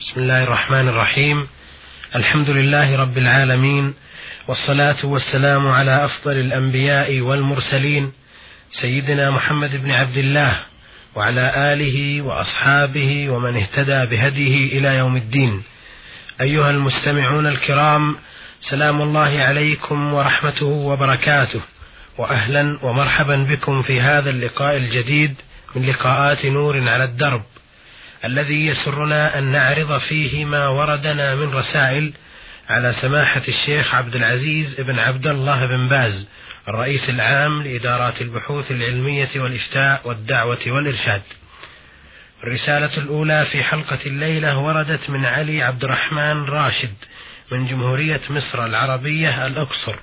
بسم الله الرحمن الرحيم. الحمد لله رب العالمين والصلاة والسلام على أفضل الأنبياء والمرسلين سيدنا محمد بن عبد الله وعلى آله وأصحابه ومن اهتدى بهديه إلى يوم الدين. أيها المستمعون الكرام سلام الله عليكم ورحمته وبركاته وأهلا ومرحبا بكم في هذا اللقاء الجديد من لقاءات نور على الدرب. الذي يسرنا أن نعرض فيه ما وردنا من رسائل على سماحة الشيخ عبد العزيز بن عبد الله بن باز الرئيس العام لإدارات البحوث العلمية والإفتاء والدعوة والإرشاد. الرسالة الأولى في حلقة الليلة وردت من علي عبد الرحمن راشد من جمهورية مصر العربية الأقصر.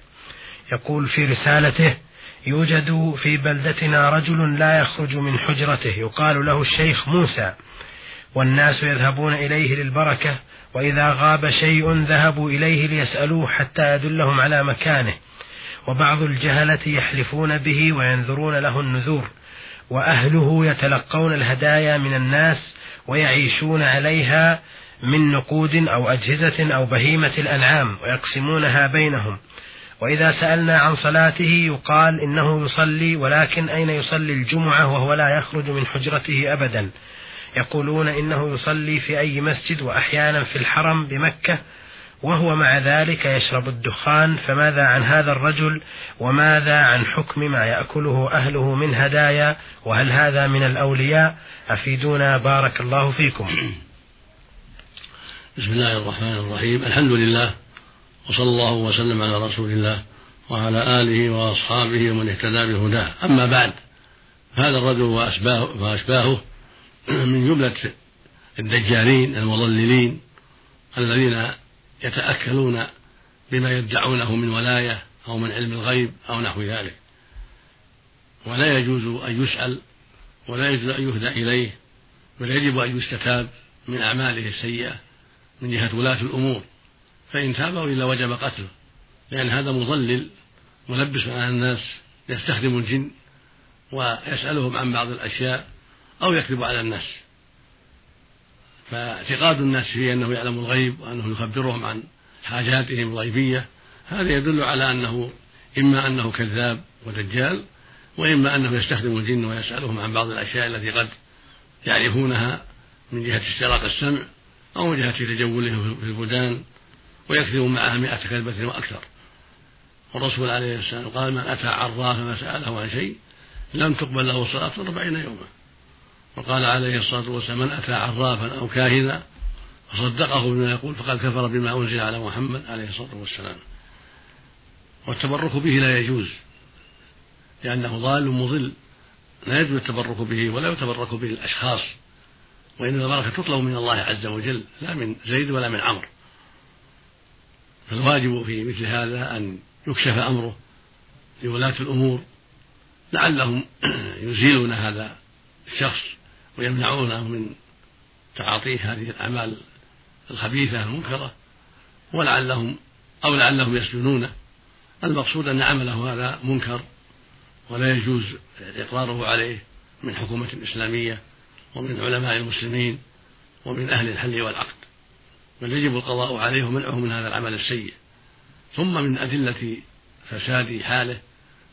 يقول في رسالته: يوجد في بلدتنا رجل لا يخرج من حجرته يقال له الشيخ موسى والناس يذهبون إليه للبركة وإذا غاب شيء ذهبوا إليه ليسألوه حتى يدلهم على مكانه. وبعض الجهلة يحلفون به وينذرون له النذور وأهله يتلقون الهدايا من الناس ويعيشون عليها من نقود أو أجهزة أو بهيمة الأنعام ويقسمونها بينهم. وإذا سألنا عن صلاته يقال إنه يصلي ولكن أين يصلي الجمعة وهو لا يخرج من حجرته أبدا؟ يقولون إنه يصلي في أي مسجد وأحيانا في الحرم بمكة وهو مع ذلك يشرب الدخان فماذا عن هذا الرجل؟ وماذا عن حكم ما يأكله أهله من هدايا؟ وهل هذا من الأولياء؟ أفيدونا بارك الله فيكم. بسم الله الرحمن الرحيم. الحمد لله وصلى الله وسلم على رسول الله وعلى آله وأصحابه ومن اهتدى بهداه. أما بعد هذا الرجل وأشباهه, من جملة الدجالين المضللين الذين يتأكلون بما يدعونه من ولاية أو من علم الغيب أو نحو ذلك. ولا يجوز أن يسأل ولا يجوز أن يهدى إليه بل يجب أن يستتاب من أعماله السيئة من جهة ولاة الأمور. فإن تاب وإلا وجب قتله لأن هذا مضلل ملبس على الناس يستخدم الجن ويسألهم عن بعض الأشياء أو يكذب على الناس. فاعتقاد الناس فيه أنه يعلم الغيب وأنه يخبرهم عن حاجاتهم الغيبية. هذا يدل على أنه إما أنه كذاب ودجال وإما أنه يستخدم الجن ويسألهم عن بعض الأشياء التي قد يعرفونها من جهة استراق السمع أو من جهة تجوله في البلدان ويكذب معها مئة كذبة وأكثر. والرسول عليه السلام قال من أتى عرافا فسأله عن شيء لم تقبل له صلاة أربعين يوما. وقال عليه الصلاة والسلام من أتى عرافا أو كاهنا فصدقه بما يقول فقد كفر بما أنزل على محمد عليه الصلاة والسلام. والتبرك به لا يجوز لأنه ضال مضل لا يجوز التبرك به ولا يتبرك به الأشخاص وإن البركة تطلب من الله عز وجل لا من زيد ولا من عمرو. فالواجب في مثل هذا أن يكشف أمره لولاة الأمور لعلهم يزيلون هذا الشخص. ويمنعونه من تعاطيه هذه الأعمال الخبيثة المنكرة ولعلهم أو لعلهم يسجنونه. المقصود أن عمله هذا منكر ولا يجوز إقراره عليه من حكومة إسلامية ومن علماء المسلمين ومن أهل الحل والعقد. بل يجب القضاء عليه ومنعه من هذا العمل السيء. ثم من أدلة فساد حاله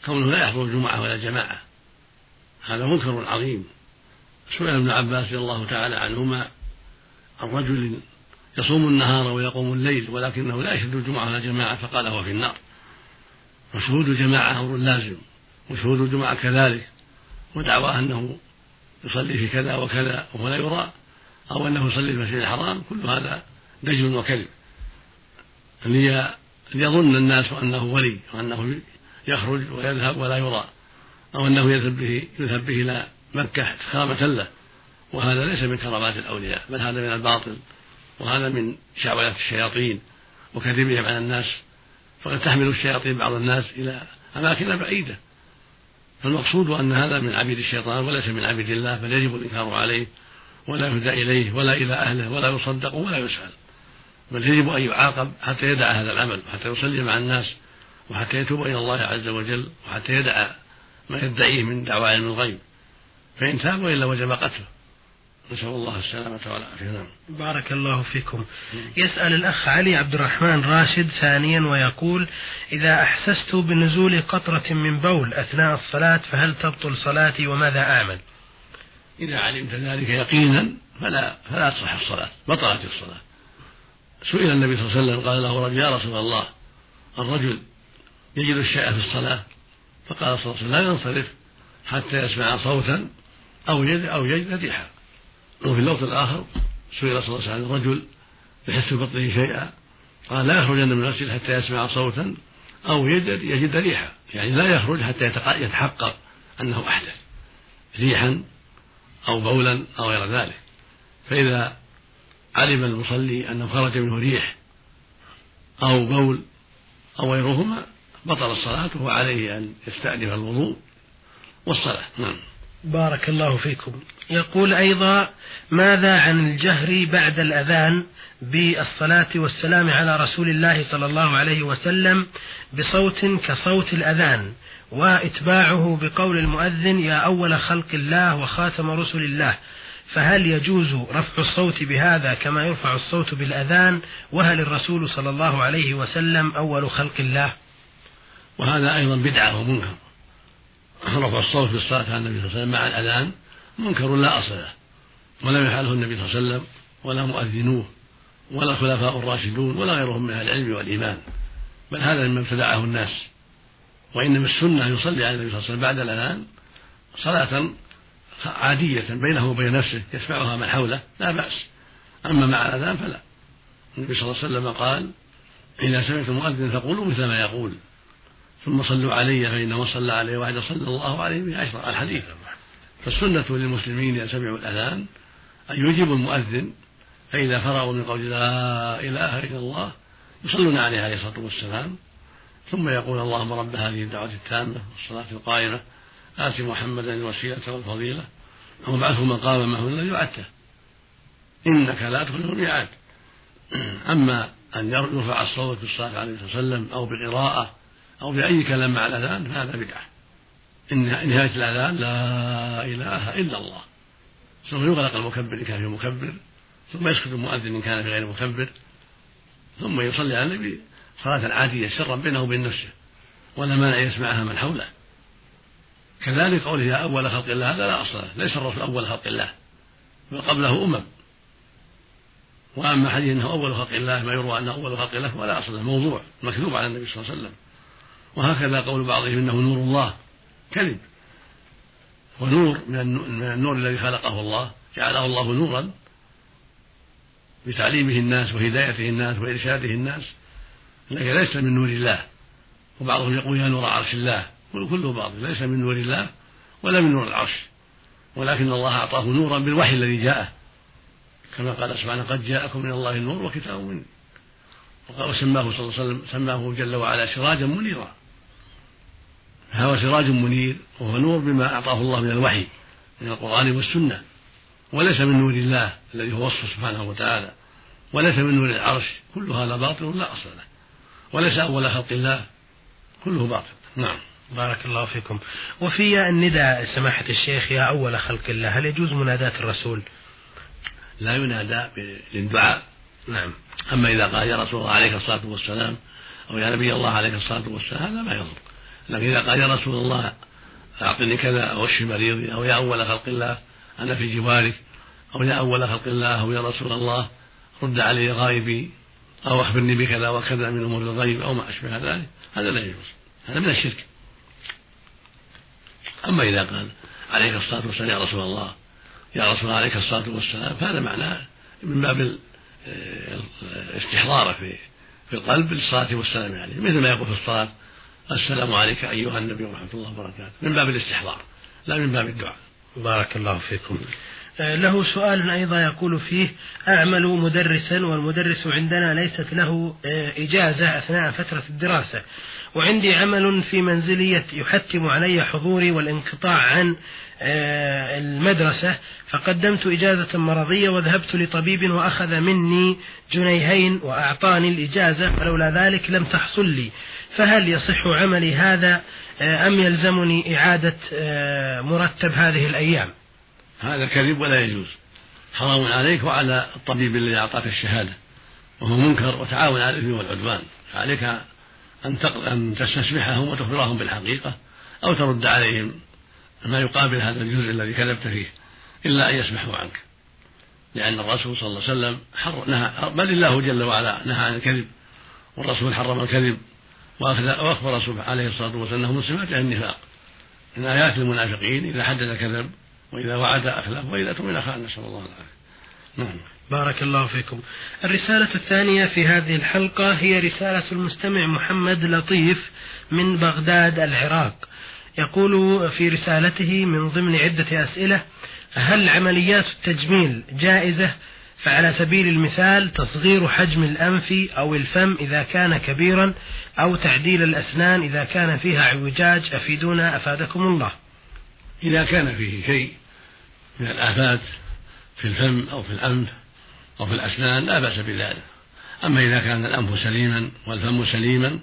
كونه لا يحضر الجمعة ولا جماعة. هذا منكر عظيم. سئل ابن عباس رضي الله تعالى عنهما عن رجل يصوم النهار ويقوم الليل ولكنه لا يشهد الجمعة ولا جماعة فقال هو في النار. وشهود الجماعة أمر لازم وشهود الجمعة كذلك ودعواه أنه يصلي في كذا وكذا وهو لا يرى أو أنه يصلي في المسجد الحرام كل هذا دجل وكذب. ليظن الناس أنه ولي وأنه يخرج ويذهب ولا يرى أو أنه يذهب به يذهب به إلى مكة كرامة له وهذا ليس من كرامات الأولياء بل هذا من الباطل وهذا من شعوذة الشياطين وكذبهم على الناس. فقد تحمل الشياطين بعض الناس إلى أماكن بعيدة. فالمقصود أن هذا من عبيد الشيطان وليس من عبيد الله بل يجب الإنكار عليه ولا يهدى إليه ولا إلى أهله ولا يصدق ولا يسأل. بل يجب أن يعاقب حتى يدع هذا العمل وحتى يصلي مع الناس وحتى يتوب إلى الله عز وجل وحتى يدع ما يدعيه من دعوى علم الغيب. فإن تاب وإلا وجب قتله. نسأل الله السلامة والعافية. نعم. بارك الله فيكم. يسأل الأخ علي عبد الرحمن راشد ثانيا ويقول إذا أحسست بنزول قطرة من بول أثناء الصلاة فهل تبطل صلاتي وماذا أعمل؟ إذا علمت ذلك يقينا فلا فلا تصح الصلاة بطلت الصلاة. سئل النبي صلى الله عليه وسلم قال له رجل يا رسول الله الرجل يجد الشيء في الصلاة؟ فقال صلى الله عليه وسلم لا ينصرف حتى يسمع صوتا أو يجد أو يجد ريحا وفي اللوط الآخر سئل صلى الله عليه وسلم رجل يحس ببطنه شيئا قال لا يخرجن من المسجد حتى يسمع صوتا أو يجد يجد ريحا. يعني لا يخرج حتى يتحقق أنه أحدث ريحا أو بولا أو غير ذلك. فإذا علم المصلي أنه خرج منه ريح أو بول أو غيرهما بطل الصلاة وهو عليه أن يستأنف الوضوء والصلاة. نعم. بارك الله فيكم. يقول أيضا ماذا عن الجهر بعد الأذان بالصلاة والسلام على رسول الله صلى الله عليه وسلم بصوت كصوت الأذان وإتباعه بقول المؤذن يا أول خلق الله وخاتم رسل الله؟ فهل يجوز رفع الصوت بهذا كما يرفع الصوت بالأذان؟ وهل الرسول صلى الله عليه وسلم أول خلق الله؟ وهذا أيضا بدعة ومنكر. رفع الصوت بالصلاة على النبي صلى الله عليه وسلم مع الأذان منكر لا أصل له ولم يفعله النبي صلى الله عليه وسلم ولا مؤذنوه ولا الخلفاء الراشدون ولا غيرهم من أهل العلم والإيمان. بل هذا مما ابتدعه الناس. وإنما السنة أن يصلي على النبي صلى الله عليه وسلم بعد الأذان صلاة عادية بينه وبين نفسه يسمعها من حوله لا بأس. أما مع الأذان فلا. النبي صلى الله عليه وسلم قال إذا سمعت مؤذن فقولوا مثل ما يقول. ثم صلوا علي فإنه صلى عليه واحد صلى الله عليه به عشرة الحديث. فالسنة للمسلمين إذا سمعوا الأذان. أن يجيبوا المؤذن فإذا فرغوا من قول لا إله إلا الله يصلون عليه عليه الصلاة والسلام. ثم يقول اللهم رب هذه الدعوة التامة والصلاة القائمة. آت محمدا الوسيلة والفضيلة. وابعثه مقاما محمودا الذي وعدته إنك لا تخلف الميعاد. أما أن يرفع الصوت بالصلاة عليه الصلاة والسلام أو بقراءة أو بأي كلام مع الأذان فهذا بدعة. إن نهاية الأذان لا إله إلا الله. ثم يغلق المكبر إن كان في مكبر ثم يسكت المؤذن إن كان في غير مكبر ثم يصلي على النبي صلاة عادية سرا بينه وبين نفسه ولا مانع يسمعها من حوله. كذلك قوله يا أول خلق الله هذا لا أصل له. ليس الرسول أول خلق الله بل قبله أمم. وأما حديث أنه أول خلق الله ما يروى أنه أول خلق الله ولا أصل له. موضوع مكذوب على النبي صلى الله عليه وسلم. وهكذا قول بعضهم إنه نور الله كذب. ونور من النور الذي خلقه الله جعله الله نورا بتعليمه الناس وهدايته الناس وإرشاده الناس لكن ليس من نور الله. وبعضهم يقول يا نور عرش الله كله باطل ليس من نور الله ولا من نور العرش. ولكن الله أعطاه نورا بالوحي الذي جاءه. كما قال سبحانه قد جاءكم من الله النور وكتاب من وسماه صلى الله عليه وسلم سماه جل وعلا سراجا منيرا. فهو سراج منير وهو نور بما أعطاه الله من الوحي من القرآن والسنة. وليس من نور الله الذي هو وصفه سبحانه وتعالى. وليس من نور العرش كل هذا باطل لا أصل له. وليس أول خلق الله كله باطل. نعم. بارك الله فيكم. وفي النداء سماحة الشيخ يا أول خلق الله هل يجوز مناداة الرسول؟ لا ينادى للدعاء. نعم. أما إذا قال يا رسول الله عليك الصلاة والسلام أو يا نبي الله عليك الصلاة والسلام هذا ما يضر. لكن إذا قال يا رسول الله أعطني كذا أو اشف مريضي أو يا أول خلق الله أنا في جوارك أو يا أول خلق الله أو يا رسول الله رد علي غائبي أو أخبرني بكذا وكذا من أمور الغيب أو ما أشبه ذلك. هذا لا يجوز. هذا من الشرك. أما إذا قال عليك الصلاة والسلام يا رسول الله يا رسول الله عليك الصلاة والسلام فهذا معناه من باب الاستحضار في في القلب للصلاة والسلام عليه. مثل ما يقول في الصلاة السلام عليك أيها النبي ورحمة الله وبركاته. من باب الاستحضار لا من باب الدعاء. بارك الله فيكم. آه، له سؤال أيضا يقول فيه أعمل مدرسا والمدرس عندنا ليست له آه، إجازة أثناء فترة الدراسة وعندي عمل في منزلي يحتم علي حضوري والانقطاع عن المدرسة فقدمت إجازة مرضية وذهبت لطبيب وأخذ مني جنيهين وأعطاني الإجازة فلولا ذلك لم تحصل لي. فهل يصح عملي هذا أم يلزمني إعادة مرتب هذه الأيام؟ هذا كذب ولا يجوز. حرام عليك وعلى الطبيب الذي أعطاك الشهادة وهو منكر وتعاون على الإثم والعدوان. عليك أن أن تستسمحهم وتخبرهم بالحقيقة أو ترد عليهم. ما يقابل هذا الجزء الذي كذبت فيه إلا أن يسمحوا عنك. لأن الرسول صلى الله عليه وسلم حر نهى بل الله جل وعلا نهى عن الكذب والرسول حرم الكذب وأخبر عليه الصلاة والسلام أنه من صفات النفاق. من آيات المنافقين إذا حدث كذب وإذا وعد أخلف وإذا تؤمن خان نسأل الله العافية. نعم. بارك الله فيكم. الرسالة الثانية في هذه الحلقة هي رسالة المستمع محمد لطيف من بغداد العراق. يقول في رسالته من ضمن عدة أسئلة هل عمليات التجميل جائزة؟ فعلى سبيل المثال تصغير حجم الأنف أو الفم إذا كان كبيرا أو تعديل الأسنان إذا كان فيها اعوجاج. أفيدونا أفادكم الله. إذا كان فيه شيء من الآفات في الفم أو في الأنف أو في الأسنان لا بأس بذلك. أما إذا كان الأنف سليما والفم سليما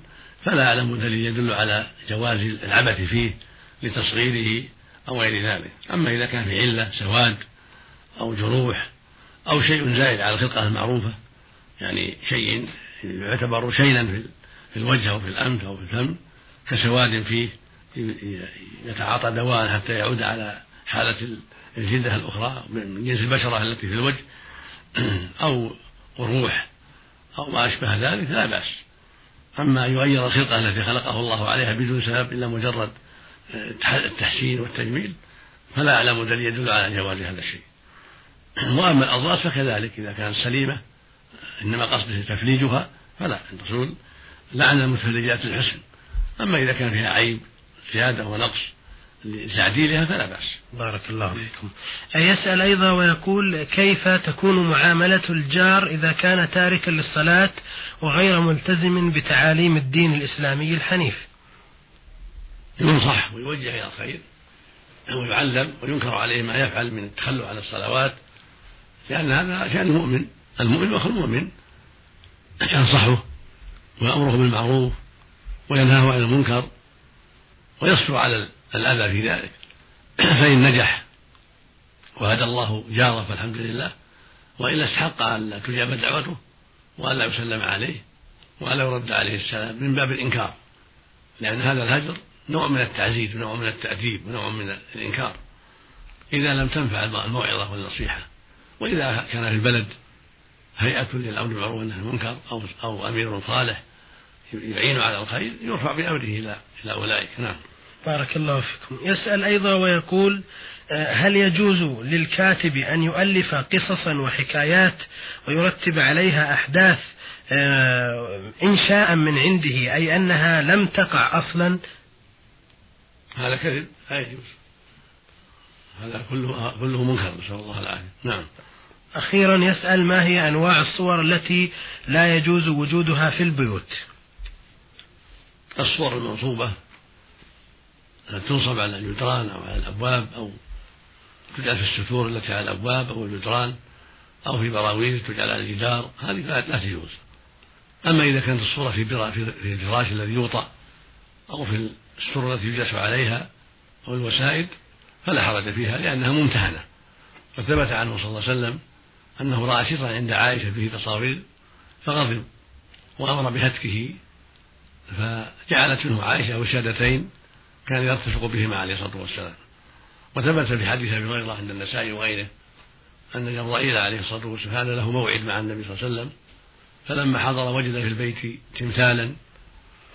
فلا أعلم دليل يدل على جواز العبث فيه لتصغيره أو غير ذلك. أما إذا كان في علة سواد أو جروح أو شيء زائد على الخلقة المعروفة يعني شيء يعتبر شينا في الوجه أو في الأنف أو في الفم كسواد فيه يتعاطى دواء حتى يعود على حالة الجلدة الأخرى من جنس البشرة التي في الوجه أو قروح أو ما أشبه ذلك لا بأس. أما يغير الخلقة التي خلقه الله عليها بدون سبب إلا مجرد التحسين والتجميل فلا أعلم دليل يدل على جواز هذا الشيء. وأما الاضراس فكذلك إذا كانت سليمة إنما قصده تفليجها فلا الرسول لعن المتفلجات الحسن. أما إذا كان فيها عيب زيادة ونقص لتعديلها فلا بأس. بارك الله فيكم. يسال أيضا ويقول كيف تكون معاملة الجار إذا كان تاركا للصلاة وغير ملتزم بتعاليم الدين الإسلامي الحنيف؟ ينصح ويوجه إلى الخير ويعلم وينكر عليه ما يفعل من التخلف عن الصلوات لأن هذا شأن المؤمن المؤمن أخو المؤمن ينصحه ويأمره بالمعروف وينهاه عن المنكر ويصبر على الأذى في ذلك. فإن نجح وهدى الله جاره فالحمد لله وإلا استحق أن تجاب دعوته وأن لا يسلم عليه وأن لا يرد عليه السلام من باب الإنكار. لأن هذا الهجر نوع من التعزيز ونوع من التأديب ونوع من الإنكار. إذا لم تنفع الموعظة والنصيحة وإذا كان في البلد هيئة للأمر بالمعروف والنهي عن المنكر أو أو أمير صالح يعين على الخير يرفع بأمره إلى إلى أولئك. نعم. بارك الله فيكم. يسأل أيضا ويقول آه، هل يجوز للكاتب أن يؤلف قصصا وحكايات ويرتب عليها أحداث آه، إنشاء من عنده أي أنها لم تقع أصلا؟ هذا كذب. لا يجوز. هذا كله كله منكر نسأل الله العافية. نعم. أخيرا يسأل ما هي أنواع الصور التي لا يجوز وجودها في البيوت؟ الصور المنصوبة. تنصب على الجدران أو على الأبواب أو تجعل في الستور التي على الأبواب أو الجدران أو في براويز تجعل على الجدار. هذه لا تجوز. أما إذا كانت الصورة في في الفراش الذي يوطأ أو في السرة التي يجلس عليها أو الوسائد فلا حرج فيها لأنها ممتهنة. وثبت عنه صلى الله عليه وسلم أنه رأى شطرا عند عائشة فيه تصاوير فغضب وأمر بهتكه فجعلت منه عائشة وشادتين كان يرتفق بهما عليه الصلاة والسلام. وثبت في حديث أبي هريرة عند النسائي وغيره أن جبرائيل عليه الصلاة والسلام كان له موعد مع النبي صلى الله عليه وسلم فلما حضر وجد في البيت تمثالا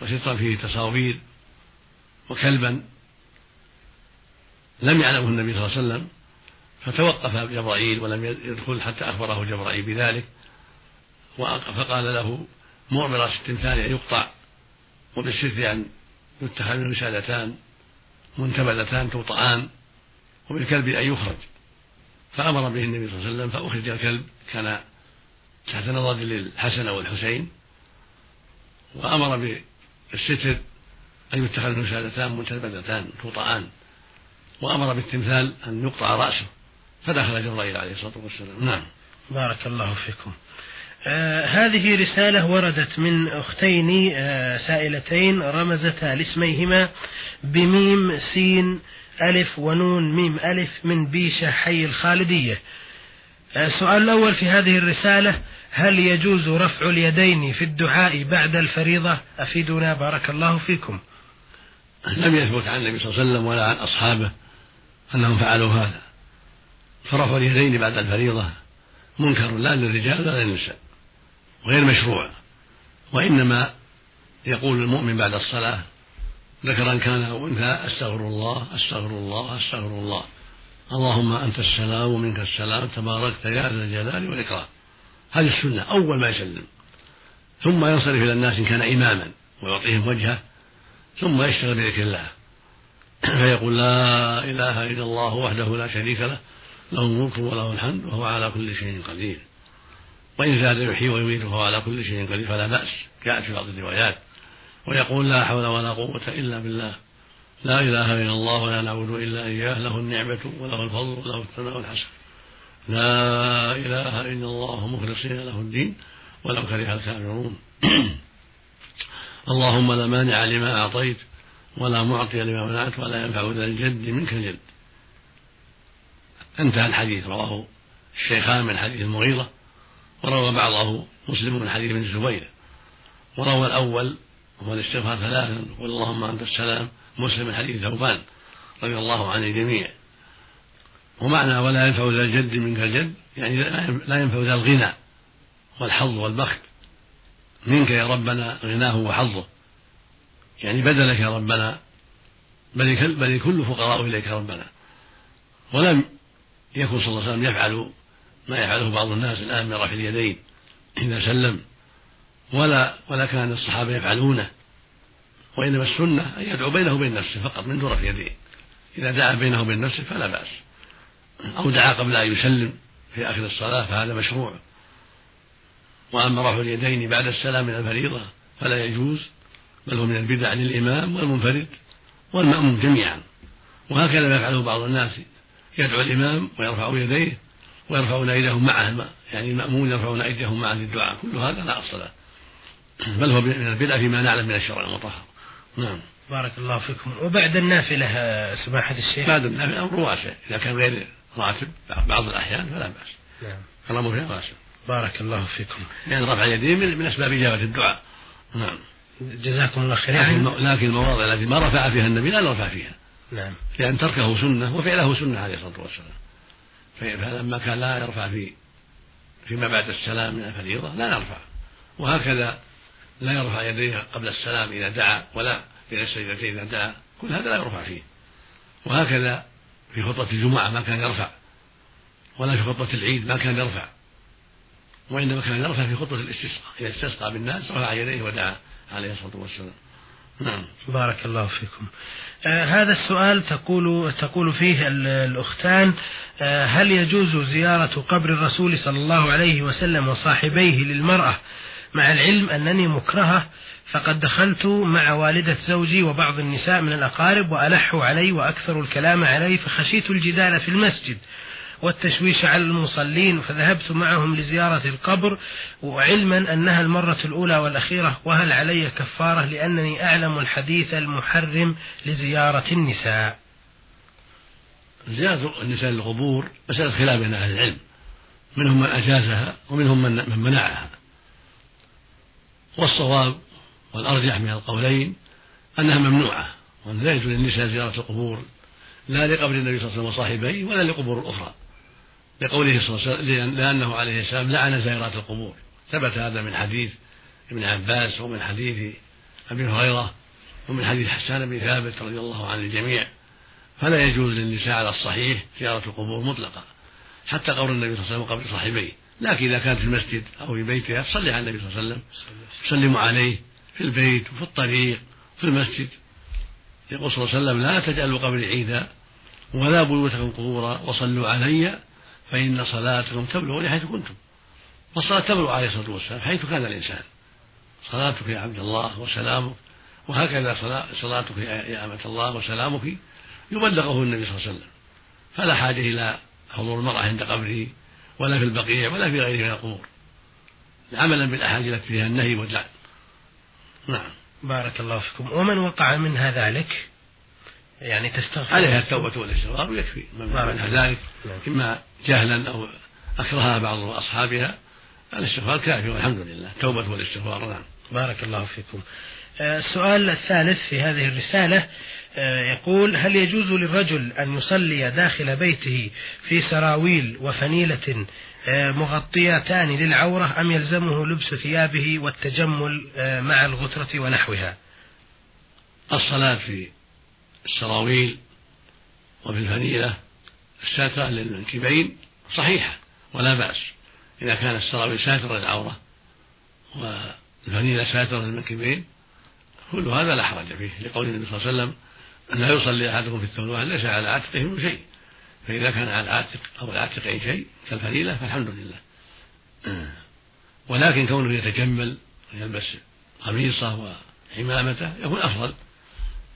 وشطرا فيه تصاوير وكلبا لم يعلمه النبي صلى الله عليه وسلم فتوقف جبرائيل ولم يدخل حتى أخبره جبرائيل بذلك فقال له مر براس التمثال أن يقطع وبالستر أن يتخذ منه وسادتان منتبذتان وبالكلب أن يخرج. فأمر به النبي صلى الله عليه وسلم فأخرج الكلب كان تحت نظر للحسن والحسين. وأمر بالستر أن يتخذ منه وسادتان منتبذتان وأمر بالتمثال أن يقطع رأسه. فدخل جبرائيل عليه الصلاة والسلام. نعم. بارك الله فيكم. آه هذه رسالة وردت من أختين آه سائلتين رمزتا لاسميهما بميم سين ألف ونون ميم ألف من بيشة حي الخالدية. السؤال الأول في هذه الرسالة هل يجوز رفع اليدين في الدعاء بعد الفريضة؟ أفيدنا بارك الله فيكم. لم يثبت عن النبي صلى الله عليه وسلم ولا عن أصحابه أنهم فعلوا هذا. فرفع اليدين بعد الفريضة منكر لا للرجال ولا للنساء. غير مشروع. وإنما يقول المؤمن بعد الصلاة ذكرا كان أو أنثى أستغفر الله أستغفر الله أستغفر الله. اللهم أنت السلام ومنك السلام تباركت يا ذا الجلال والإكرام. هذه السنة أول ما يسلم. ثم ينصرف إلى الناس إن كان إماما ويعطيهم وجهه ثم يشتغل بذكر الله. فيقول لا إله إلا الله وحده لا شريك له له الملك وله الحمد وهو على كل شيء قدير. وإن زاد يحيي ويميت وهو على كل شيء قدير فلا بأس جاءت في بعض الروايات. ويقول لا حول ولا قوة إلا بالله. لا إله إلا الله ولا نعبد إلا إياه له النعمة وله الفضل وله الثناء الحسن. لا إله إلا الله مخلصين له الدين ولو كره الكافرون. اللهم لا مانع لما أعطيت ولا معطي لما منعت ولا ينفع ذا الجد منك الجد. انتهى الحديث رواه الشيخان من حديث المغيرة. وروى بعضه مسلم من حديث ابن الزبير. وروى الأول هو الاستغفار ثلاثا قل اللهم أنت السلام مسلم من حديث ثوبان رضي الله عن الجميع ومعنى ولا ينفع ذا الجد منك الجد يعني لا ينفع ذا الغنى والحظ والبخت. منك يا ربنا غناه وحظه. يعني بدلك يا ربنا بل بل الكل فقراء إليك يا ربنا. ولم يكن صلى الله عليه وسلم يفعل ما يفعله بعض الناس الآن من رفع اليدين اذا سلم ولا ولا كان الصحابة يفعلونه وإنما السنة أن يدعو بينه وبين نفسه فقط من دون رفع يديه. إذا دعا بينه وبين نفسه فلا بأس. أو دعا قبل أن يسلم في آخر الصلاة فهذا مشروع. وأما رفع اليدين بعد السلام من الفريضة فلا يجوز بل هو من البدع للإمام والمنفرد والمأموم جميعا. وهكذا ما يفعله بعض الناس يدعو الإمام ويرفع يديه ويرفعون أيديهم معه يعني المأمون يرفعون أيديهم معه للدعاء. كل هذا لا أصل له. بل هو من البدع فيما نعلم من الشرع المطهر نعم. بارك الله فيكم. وبعد النافلة سماحة الشيخ؟ بعد النافلة أمر واسع. إذا كان غير راتب بعض الأحيان فلا بأس. نعم. الأمر فيها واسع. بارك الله فيكم. يعني رفع اليدين من أسباب إجابة الدعاء. نعم. جزاكم الله خيرا. لكن, لكن المواضع التي ما رفع فيها النبي لا نرفع فيها. نعم. لأن تركه سنة وفعله سنة عليه الصلاة والسلام. فلما كان لا يرفع في فيما بعد السلام من الفريضة لا نرفع وهكذا لا يرفع يديه قبل السلام إذا دعا ولا بين السجدتين إذا دعا. كل هذا لا يرفع فيه. وهكذا في خطبة الجمعة ما كان يرفع. ولا في خطبة العيد ما كان يرفع. وإنما كان يرفع في خطبة الاستسقاء. إذا استسقى بالناس رفع يديه ودعا عليه الصلاة والسلام. نعم. بارك الله فيكم. آه هذا السؤال تقول تقول فيه الأختان آه هل يجوز زيارة قبر الرسول صلى الله عليه وسلم وصاحبيه للمرأة مع العلم أنني مكرهة فقد دخلت مع والدة زوجي وبعض النساء من الأقارب وألحوا علي وأكثروا الكلام علي فخشيت الجدال في المسجد. والتشويش على المصلين فذهبت معهم لزيارة القبر وعلما أنها المرة الأولى والأخيرة وهل علي كفارة لأنني أعلم الحديث المحرم لزيارة النساء. زيارة النساء للقبور مسألة خلاف بين أهل العلم منهم من أجازها ومنهم من منعها. والصواب والأرجح من القولين أنها ممنوعة وأن لا يجوز للنساء زيارة القبور لا لقبر النبي صلى الله عليه وسلم وصاحبيه ولا لقبور أخرى. لقوله صلى الله عليه وسلم لأنه عليه السلام لعن زائرات القبور. ثبت هذا من حديث ابن عباس ومن حديث أبي هريرة ومن حديث حسان بن ثابت رضي الله عن الجميع. فلا يجوز للنساء على الصحيح زيارة القبور مطلقا حتى قول النبي صلى الله عليه وسلم قبل صاحبيه. لكن إذا كانت في المسجد أو في بيتها تصلي على النبي صلى الله عليه وسلم تسلم عليه في البيت وفي الطريق في المسجد. يقول صلى الله عليه وسلم لا تجعلوا قبري عيدا ولا بيوتكم قبورا وصلوا علي فإن صلاتكم تبلغ حيث كنتم. والصلاة تبلغ عليه الصلاة والسلام حيث كان الإنسان. صلاتك يا عبد الله وسلامك وهكذا صلاتك يا أمة الله وسلامك يبلغه النبي صلى الله عليه وسلم. فلا حاجة إلى حضور المرأة عند قبره ولا في البقيع ولا في غيره من القبور. عملا بالأحاديث التي فيها النهي واللعن نعم. بارك الله فيكم. ومن وقع منها ذلك يعني تستغفر. عليها التوبة والإستغفار ويكفي من ذلك. نعم. إما جهلا أو أكرهها بعض أصحابها الاستغفار كافي والحمد لله. توبة والاستغفار نعم. بارك الله فيكم. آه، السؤال الثالث في هذه الرسالة آه، يقول هل يجوز للرجل أن يصلي داخل بيته في سراويل وفنيلة آه، مغطيتان للعورة أم يلزمه لبس ثيابه والتجمل مع الغترة ونحوها؟ الصلاة في السراويل وفي الفنيلة الساترة للمنكبين صحيحة ولا بأس. إذا كان السراويل ساترة للعورة والفنيلة ساترة للمنكبين كل هذا لا حرج فيه. لقول النبي صلى الله عليه وسلم لا يصلي أحدكم في الواحد ليس على عاتقه شيء. فإذا كان على العاتق أو العاتق أي شيء كالفنيلة فالحمد لله. ولكن كونه يتجمل ويلبس قميصه وعمامته يكون أفضل.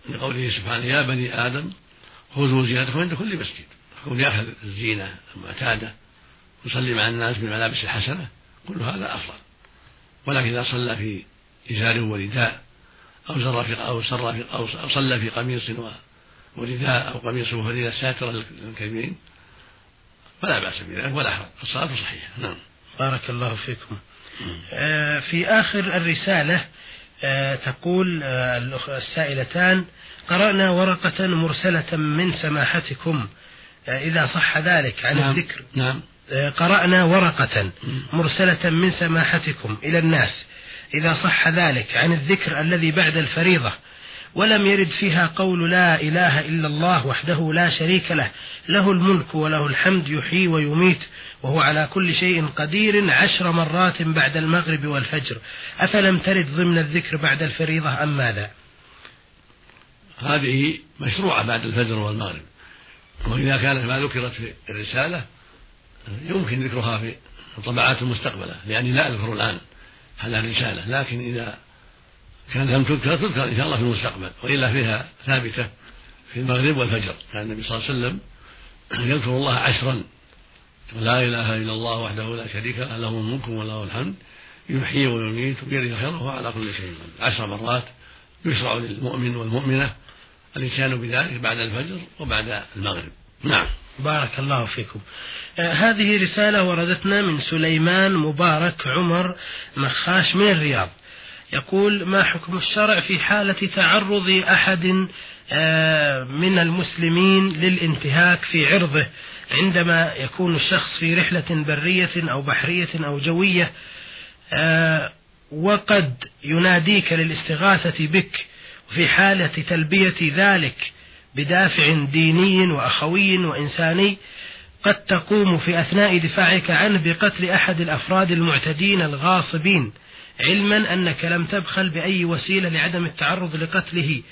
لقوله سبحانه يا بني آدم خذوا زينتكم عند كل مسجد. يكون يأخذ الزينة المعتادة يصلي مع الناس بالملابس الحسنة. كل هذا أفضل. ولكن إذا صلى في إزار ورداء أو سر في أو سر في أو صلى في قميص ورداء أو قميص وفريدة ساترة للكريمين فلا بأس بذلك ولا حرج. الصلاة صحيحة. نعم. بارك الله فيكم. آه في آخر الرسالة تقول آه السائلتان قرأنا ورقة مرسلة من سماحتكم آه، إذا صح ذلك عن نعم الذكر. نعم. آه، قرأنا ورقة مرسلة من سماحتكم إلى الناس إذا صح ذلك عن الذكر الذي بعد الفريضة. ولم يرد فيها قول لا إله إلا الله وحده لا شريك له. له الملك وله الحمد يحيي ويميت وهو على كل شيء قدير عشر مرات بعد المغرب والفجر. أفلم ترد ضمن الذكر بعد الفريضة أم ماذا؟ هذه مشروعة بعد الفجر والمغرب. وإذا كانت ما ذكرت في الرسالة يمكن ذكرها في الطبعات المستقبلة لأني لا أذكر الآن على الرسالة. لكن إذا كانت لم تذكر تذكر إن شاء الله في المستقبل وإلا فيها ثابتة في المغرب والفجر. كان النبي صلى الله عليه وسلم يذكر الله عشرا. لا إله إلا الله وحده لا شريك له له الملك وله الحمد يحيي ويميت الخير وهو على كل شيء عشر مرات يشرع للمؤمن والمؤمنة الإتيان بذلك بعد الفجر وبعد المغرب. نعم. بارك الله فيكم. آه هذه رسالة وردتنا من سليمان مبارك عمر مخاش من الرياض. يقول ما حكم الشرع في حالة تعرض أحد آه من المسلمين للانتهاك في عرضه؟ عندما يكون الشخص في رحلة برية أو بحرية أو جوية آه وقد يناديك للاستغاثة بك وفي حالة تلبية ذلك بدافع ديني وأخوي وإنساني قد تقوم في أثناء دفاعك عنه بقتل أحد الأفراد المعتدين الغاصبين. علما أنك لم تبخل بأي وسيلة لعدم التعرض لقتله.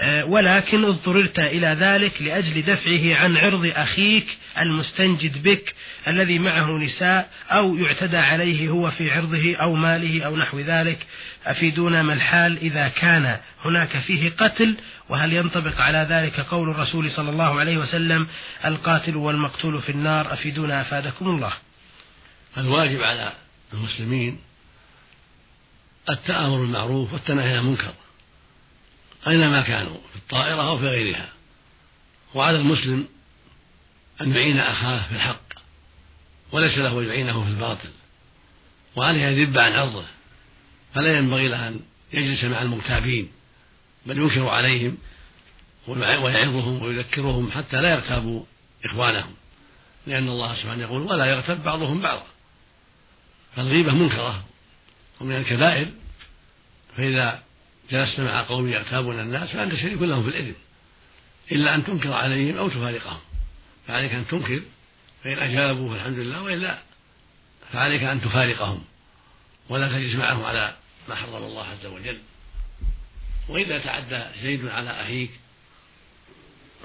آه، ولكن اضطررت إلى ذلك لأجل دفعه عن عرض أخيك المستنجد بك الذي معه نساء أو يعتدى عليه هو في عرضه أو ماله أو نحو ذلك. أفيدونا ما الحال إذا كان هناك فيه قتل؟ وهل ينطبق على ذلك قول الرسول صلى الله عليه وسلم القاتل والمقتول في النار؟ أفيدونا أفادكم الله. الواجب على المسلمين التآمر بالمعروف والتنهي عن المنكر أينما كانوا في الطائرة أو في غيرها. وعلى المسلم أن يعين أخاه في الحق وليس له أن يعينه في الباطل. وعليه أن يذب عن عرضه فلا ينبغي له أن يجلس مع المغتابين بل ينكر عليهم ويعظهم ويذكرهم حتى لا يغتابوا إخوانهم. لأن الله سبحانه يقول ولا يغتب بعضهم بعضا. فالغيبة منكرة. ومن الكبائر فإذا جلست مع قوم يغتابون الناس فأنت شريك لهم في الإثم إلا أن تنكر عليهم أو تفارقهم. فعليك أن تنكر فإن أجابوا فالحمد لله وإلا فعليك أن تفارقهم ولا تجلس معهم على ما حرم الله عز وجل. وإذا تعدى زيد على أخيك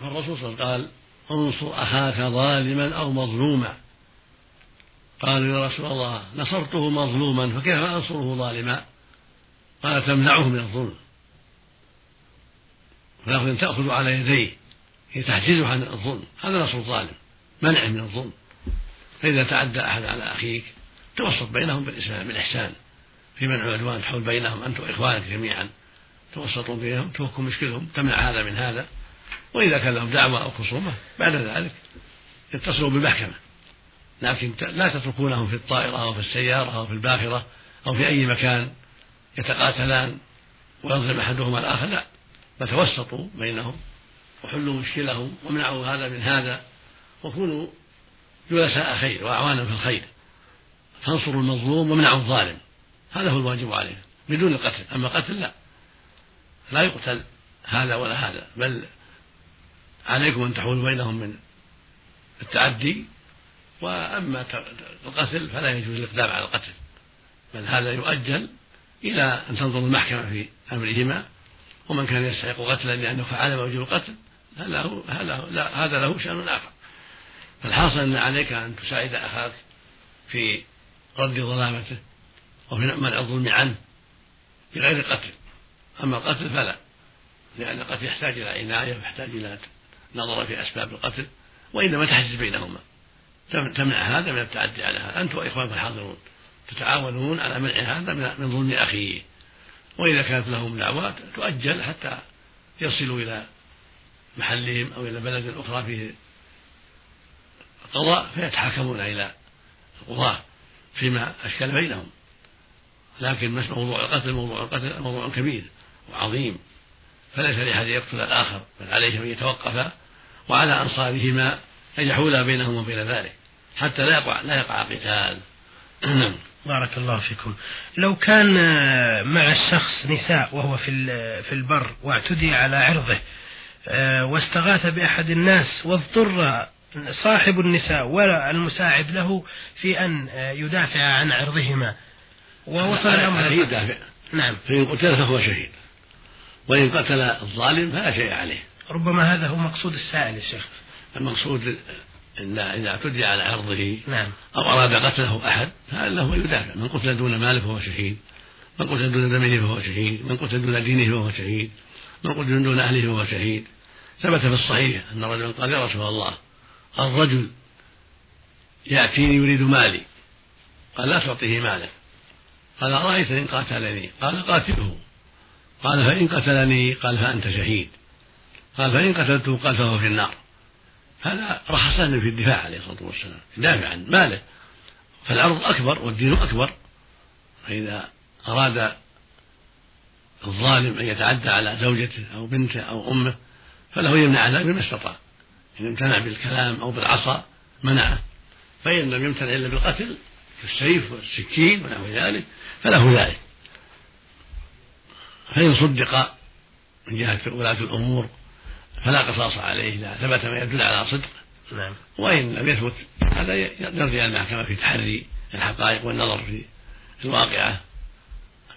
فالرسول صلى الله عليه وسلم قال انصر أخاك ظالما أو مظلوما. قالوا يا رسول الله نصرته مظلوما فكيف أنصره ظالما؟ قال تمنعه من الظلم. ولكن تأخذ على يديه هي تحجزه عن الظلم. هذا نصر الظالم منع من الظلم. فإذا تعدى أحد على أخيك توسط بينهم بالإسلام بالإحسان. في منع العدوان تحول بينهم أنتم إخوانك جميعا. توسطوا بينهم توكوا مشكلهم تمنع هذا من هذا. وإذا كان لهم دعوة أو خصومة بعد ذلك يتصلوا بالمحكمة. لكن لا تتركونهم في الطائرة أو في السيارة أو في الباخرة أو في أي مكان يتقاتلان ويظلم أحدهما الآخر لا. بل توسطوا بينهم وحلوا مشكلهم ومنعوا هذا من هذا وكونوا جلساء خير وأعوانا في الخير. فانصروا المظلوم وامنعوا الظالم. هذا هو الواجب عليهم بدون القتل. أما قتل لا. لا يقتل هذا ولا هذا. بل عليكم أن تحولوا بينهم من التعدي وأما القتل فلا يجوز الإقدام على القتل بل هذا يؤجل إلى أن تنظر المحكمة في أمرهما ومن كان يستحق قتلا لأنه فعل موجب القتل هذا له شأن آخر. فالحاصل أن عليك أن تساعد أخاك في رد ظلامته وفي منع الظلم عنه بغير قتل. أما القتل فلا لأن القتل يحتاج إلى عناية ويحتاج إلى نظر في أسباب القتل وإنما تحجز بينهما. تمنع هذا من التعدي على هذا. أنت وإخوانك الحاضرون تتعاونون على منع هذا من ظلم أخيه. وإذا كانت لهم دعوات تؤجل حتى يصلوا إلى محلهم أو إلى بلد أخرى فيه قضاء فيتحاكمون إلى القضاة فيما أشكل بينهم. لكن موضوع القتل؟ موضوع القتل موضوع كبير وعظيم. فليس لأحد يقتل الآخر بل عليه أن يتوقف وعلى أنصارهما أن يحول بينهم وبين ذلك حتى لا يقع لا يقع قتال. نعم. بارك الله فيكم. لو كان مع الشخص نساء وهو في في البر واعتدي على عرضه آه، واستغاث بأحد الناس واضطر صاحب النساء ولا المساعد له في أن يدافع عن عرضهما. ووصل الأمر. يدافع. نعم. فإن قتل فهو شهيد. وإن قتل الظالم فلا شيء عليه. ربما هذا هو مقصود السائل يا شيخ. المقصود إن إذا اعتدي على عرضه نعم. أو أراد قتله أحد فهذا له يدافع؟ من قتل دون ماله فهو شهيد من قتل دون دمه فهو شهيد من قتل دون دينه فهو شهيد من قتل دون أهله فهو شهيد. ثبت في الصحيح أن رجلا قال يا رسول الله الرجل يأتيني يريد مالي. قال لا تعطيه مالك قال أرأيت إن قاتلني؟ قال قاتله. قال فإن قتلني؟ قال فأنت شهيد. قال فإن قتلته؟ قال فهو في النار. هذا رخص في الدفاع عليه الصلاة والسلام. يدافع عن ماله. فالعرض أكبر والدين أكبر. فإذا أراد الظالم أن يتعدى على زوجته أو بنته أو أمه فله يمنع ذلك بما استطاع. إن امتنع بالكلام أو بالعصا منعه. فإن لم يمتنع إلا بالقتل بالسيف والسكين ونحو ذلك فله ذلك. فإن صدق من جهة ولاة الأمور فلا قصاص عليه إذا ثبت ما يدل على صدقه نعم. وإن لم يثبت هذا يرجع المحكمة في تحري الحقائق والنظر في الواقعة.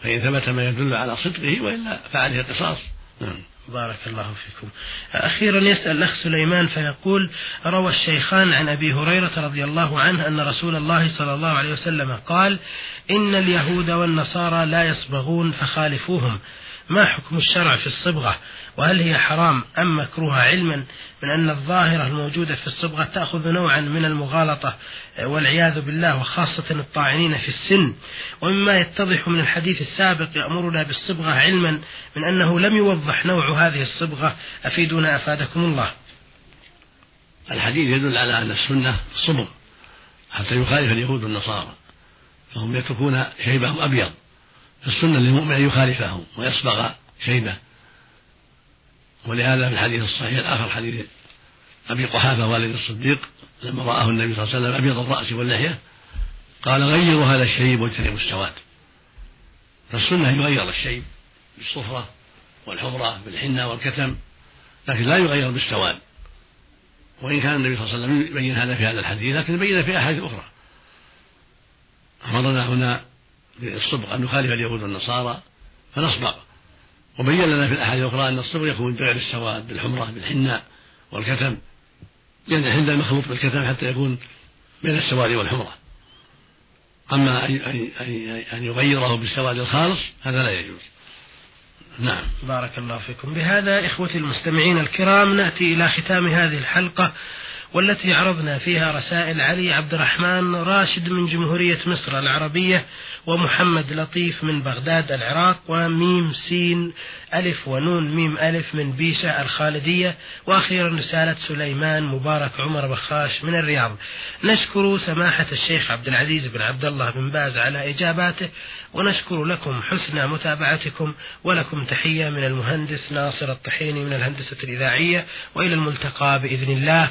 فإن ثبت ما يدل على صدقه وإلا فعليه القصاص. نعم. بارك الله فيكم. أخيرا يسأل الأخ سليمان فيقول روى الشيخان عن أبي هريرة رضي الله عنه أن رسول الله صلى الله عليه وسلم قال إن اليهود والنصارى لا يصبغون فخالفوهم. ما حكم الشرع في الصبغة؟ وهل هي حرام أم مكروهة؟ علما من أن الظاهرة الموجودة في الصبغة تأخذ نوعا من المغالطة والعياذ بالله وخاصة الطاعنين في السن. ومما يتضح من الحديث السابق يأمرنا بالصبغة علما من أنه لم يوضح نوع هذه الصبغة. أفيدنا أفادكم الله. الحديث يدل على أن السنة صبغ حتى يخالف اليهود والنصارى فهم يتركون شيبهم أبيض. فالسنة للمؤمن أن يخالفهم ويصبغ شيبه. ولهذا في الحديث الصحيح الآخر حديث أبي قحافة والد الصديق لما رآه النبي صلى الله عليه وسلم أبيض الرأس واللحية قال غيروا هذا الشيب واجتنبوا السواد فالسنة يغير الشيب بالصفرة والحمرة بالحنة والكتم لكن لا يغير بالسواد. وإن كان النبي صلى الله عليه وسلم يبين هذا في هذا الحديث لكن بين في أحاديث أخرى. أمرنا هنا بالصبغ أن نخالف اليهود والنصارى فنصبغ. وبين لنا في الأحاديث الأخرى أن الصبغ يكون بغير السواد بالحمرة بالحناء والكتم. لأن يعني الحناء مخلوط بالكتم حتى يكون بين السواد والحمرة. أما أن يغيره بالسواد الخالص هذا لا يجوز. نعم. بارك الله فيكم. بهذا إخوتي المستمعين الكرام نأتي إلى ختام هذه الحلقة. والتي عرضنا فيها رسائل علي عبد الرحمن راشد من جمهورية مصر العربية ومحمد لطيف من بغداد العراق وميم سين ألف ونون ميم ألف من بيشة الخالدية. وأخيرا رسالة سليمان مبارك عمر بخاش من الرياض. نشكر سماحة الشيخ عبد العزيز بن عبد الله بن باز على إجاباته ونشكر لكم حسن متابعتكم ولكم تحية من المهندس ناصر الطحيني من الهندسة الإذاعية وإلى الملتقى بإذن الله.